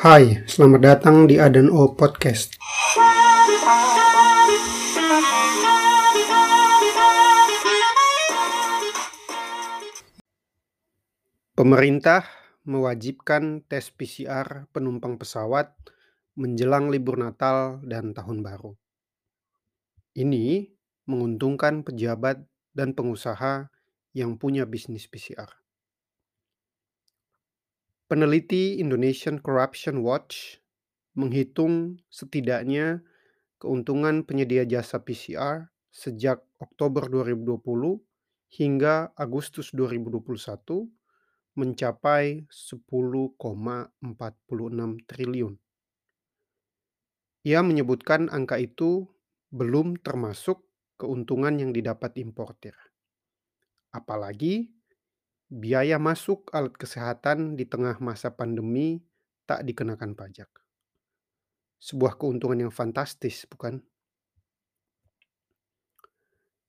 Hai, selamat datang di Adan O Podcast. Pemerintah mewajibkan tes PCR penumpang pesawat menjelang libur Natal dan Tahun Baru. Ini menguntungkan pejabat dan pengusaha yang punya bisnis PCR. Peneliti Indonesian Corruption Watch menghitung setidaknya keuntungan penyedia jasa PCR sejak Oktober 2020 hingga Agustus 2021 mencapai 10,46 triliun. Ia menyebutkan angka itu belum termasuk keuntungan yang didapat importir. Apalagi biaya masuk alat kesehatan di tengah masa pandemi tak dikenakan pajak. Sebuah keuntungan yang fantastis, bukan?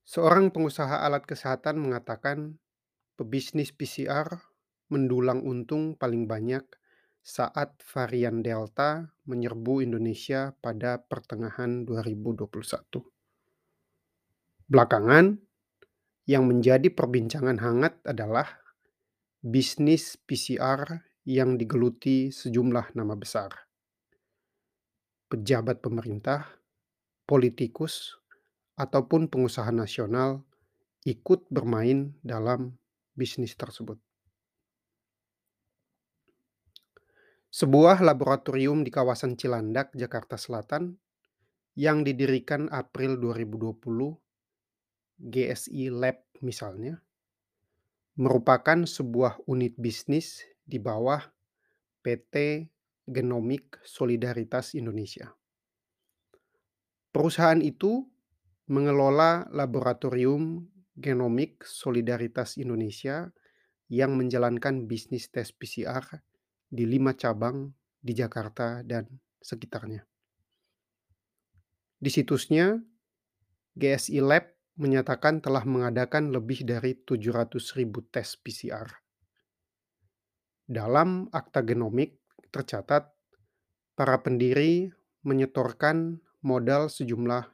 Seorang pengusaha alat kesehatan mengatakan pebisnis PCR mendulang untung paling banyak saat varian Delta menyerbu Indonesia pada pertengahan 2021. Belakangan, yang menjadi perbincangan hangat adalah bisnis PCR yang digeluti sejumlah nama besar. Pejabat pemerintah, politikus, ataupun pengusaha nasional ikut bermain dalam bisnis tersebut. Sebuah laboratorium di kawasan Cilandak, Jakarta Selatan yang didirikan April 2020, GSI Lab misalnya, merupakan sebuah unit bisnis di bawah PT Genomik Solidaritas Indonesia. Perusahaan itu mengelola laboratorium Genomik Solidaritas Indonesia yang menjalankan bisnis tes PCR di lima cabang di Jakarta dan sekitarnya. Di situsnya, GSI Lab menyatakan telah mengadakan lebih dari 700.000 tes PCR. Dalam akta genomik tercatat para pendiri menyetorkan modal sejumlah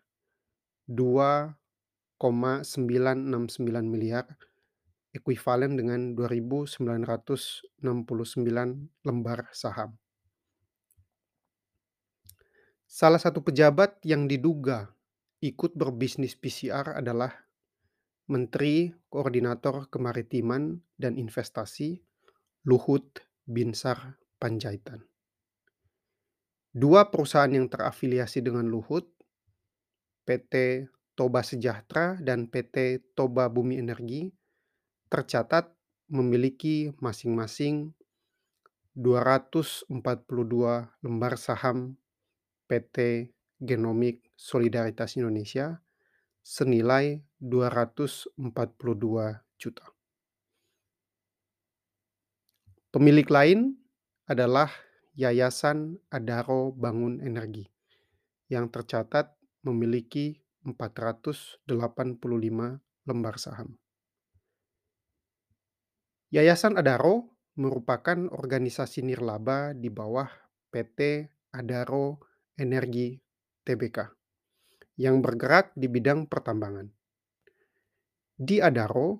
2,969 miliar ekuivalen dengan 2.969 lembar saham. Salah satu pejabat yang diduga ikut berbisnis PCR adalah Menteri Koordinator Kemaritiman dan Investasi Luhut Binsar Panjaitan. Dua perusahaan yang terafiliasi dengan Luhut, PT Toba Sejahtera dan PT Toba Bumi Energi, tercatat memiliki masing-masing 242 lembar saham PT Genomik Solidaritas Indonesia senilai 242 juta. Pemilik lain adalah Yayasan Adaro Bangun Energi yang tercatat memiliki 485 lembar saham. Yayasan Adaro merupakan organisasi nirlaba di bawah PT Adaro Energi Tbk yang bergerak di bidang pertambangan. Di Adaro,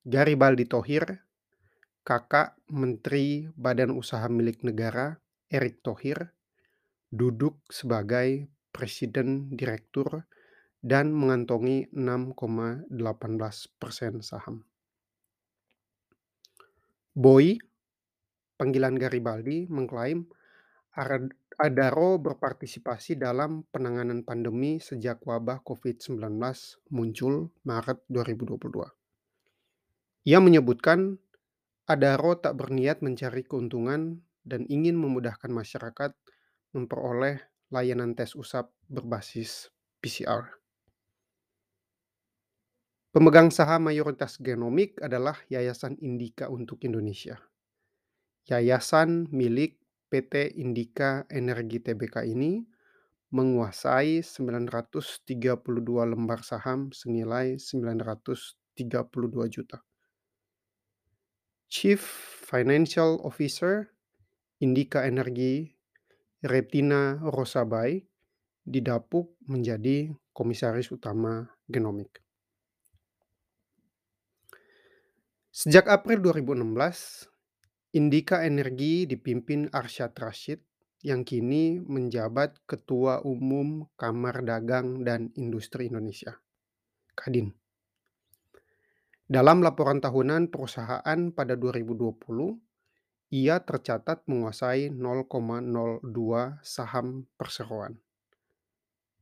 Garibaldi Thohir, kakak Menteri Badan Usaha Milik Negara Erick Thohir, duduk sebagai Presiden Direktur dan mengantongi 6,18 persen saham. Boy, panggilan Garibaldi, mengklaim Adaro berpartisipasi dalam penanganan pandemi sejak wabah COVID-19 muncul Maret 2022. Ia menyebutkan Adaro tak berniat mencari keuntungan dan ingin memudahkan masyarakat memperoleh layanan tes usap berbasis PCR. Pemegang saham mayoritas genomik adalah Yayasan Indika untuk Indonesia. Yayasan milik PT Indika Energi Tbk ini menguasai 932 lembar saham senilai 932 juta. Chief Financial Officer Indika Energi Retina Rosabai didapuk menjadi komisaris utama Genomic. Sejak April 2016, Indika Energi dipimpin Arsyad Rashid yang kini menjabat Ketua Umum Kamar Dagang dan Industri Indonesia, Kadin. Dalam laporan tahunan perusahaan pada 2020, ia tercatat menguasai 0,02 saham perseroan.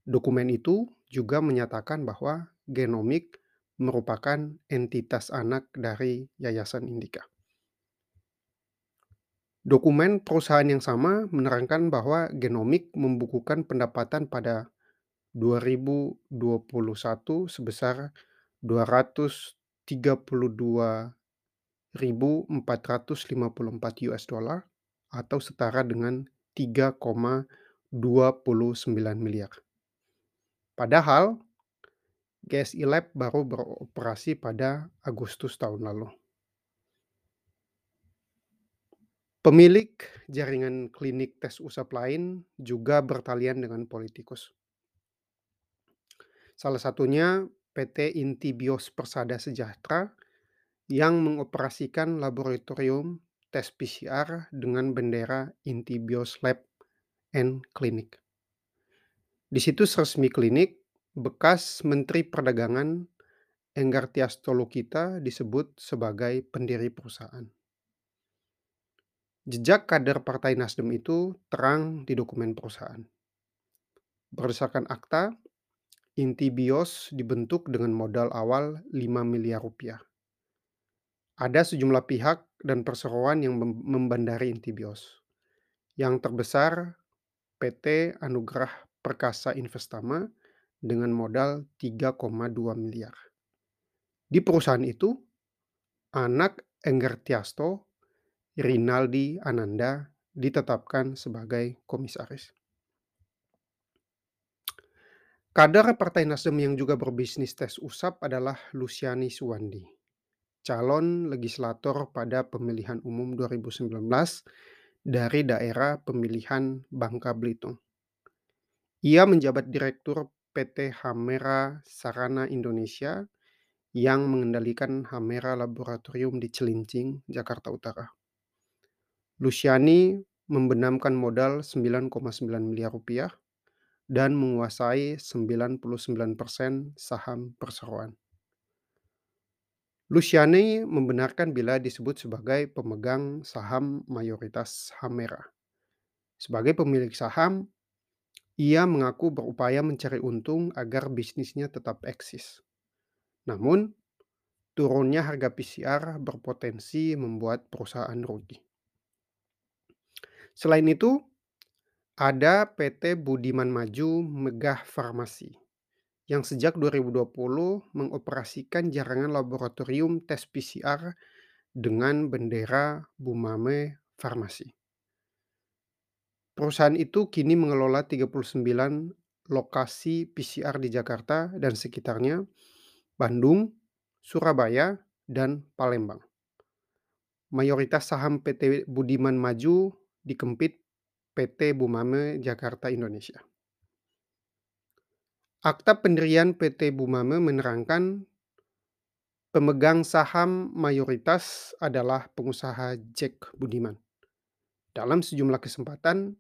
Dokumen itu juga menyatakan bahwa Genomic merupakan entitas anak dari Yayasan Indika. Dokumen perusahaan yang sama menerangkan bahwa Genomic membukukan pendapatan pada 2021 sebesar 232.454 US dollar atau setara dengan 3,29 miliar. Padahal GSI Lab baru beroperasi pada Agustus tahun lalu. Pemilik jaringan klinik tes usap lain juga bertalian dengan politikus. Salah satunya PT Intibios Persada Sejahtera yang mengoperasikan laboratorium tes PCR dengan bendera Intibios Lab and Clinic. Di situs resmi klinik, bekas Menteri Perdagangan Enggar Tias Tolukita disebut sebagai pendiri perusahaan. Jejak kader Partai Nasdem itu terang di dokumen perusahaan. Berdasarkan akta, Inti Bios dibentuk dengan modal awal 5 miliar rupiah. Ada sejumlah pihak dan perseroan yang membandari Inti Bios. Yang terbesar PT Anugerah Perkasa Investama dengan modal 3,2 miliar. Di perusahaan itu, anak Enggar Tiasto Rinaldi Ananda ditetapkan sebagai komisaris. Kader Partai Nasdem yang juga berbisnis tes usap adalah Luciani Suwandi, calon legislator pada pemilihan umum 2019 dari daerah pemilihan Bangka Belitung. Ia menjabat direktur PT Hamera Sarana Indonesia yang mengendalikan Hamera Laboratorium di Cilincing, Jakarta Utara. Luciani membenamkan modal 9,9 miliar rupiah dan menguasai 99% saham perseroan. Luciani membenarkan bila disebut sebagai pemegang saham mayoritas Hamera. Sebagai pemilik saham, ia mengaku berupaya mencari untung agar bisnisnya tetap eksis. Namun, turunnya harga PCR berpotensi membuat perusahaan rugi. Selain itu, ada PT Budiman Maju Megah Farmasi yang sejak 2020 mengoperasikan jaringan laboratorium tes PCR dengan bendera Bumame Farmasi. Perusahaan itu kini mengelola 39 lokasi PCR di Jakarta dan sekitarnya, Bandung, Surabaya, dan Palembang. Mayoritas saham PT Budiman Maju dikempit PT Bumame Jakarta Indonesia. Akta pendirian PT Bumame menerangkan pemegang saham mayoritas adalah pengusaha Jack Budiman. Dalam sejumlah kesempatan,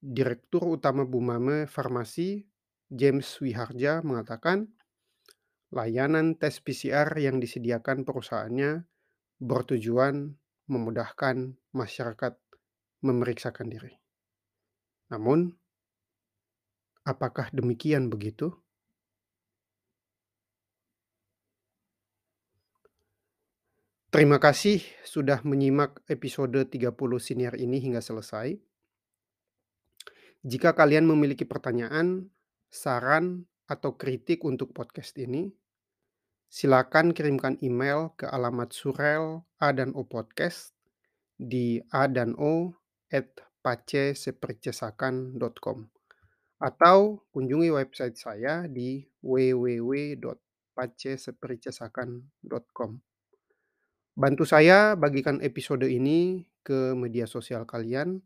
Direktur Utama Bumame Farmasi James Wiharja mengatakan layanan tes PCR yang disediakan perusahaannya bertujuan memudahkan masyarakat memeriksakan diri. Namun, apakah demikian begitu? Terima kasih sudah menyimak episode 30 siniar ini hingga selesai. Jika kalian memiliki pertanyaan, saran, atau kritik untuk podcast ini, silakan kirimkan email ke alamat surel a dan o podcast di a dan o pacesepercesakan.com atau kunjungi website saya di www.pacesepercesakan.com. Bantu saya bagikan episode ini ke media sosial kalian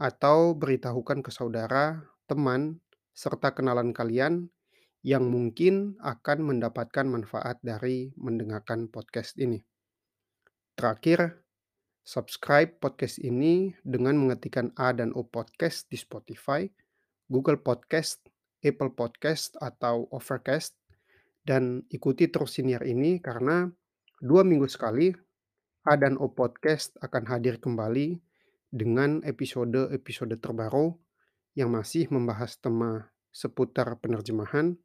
atau beritahukan ke saudara, teman, serta kenalan kalian yang mungkin akan mendapatkan manfaat dari mendengarkan podcast ini. Terakhir, subscribe podcast ini dengan mengetikkan A dan O Podcast di Spotify, Google Podcast, Apple Podcast, atau Overcast, dan ikuti terus siniar ini karena dua minggu sekali A dan O Podcast akan hadir kembali dengan episode-episode terbaru yang masih membahas tema seputar penerjemahan,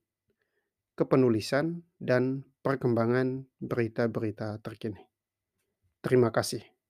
kepenulisan, dan perkembangan berita-berita terkini. Terima kasih.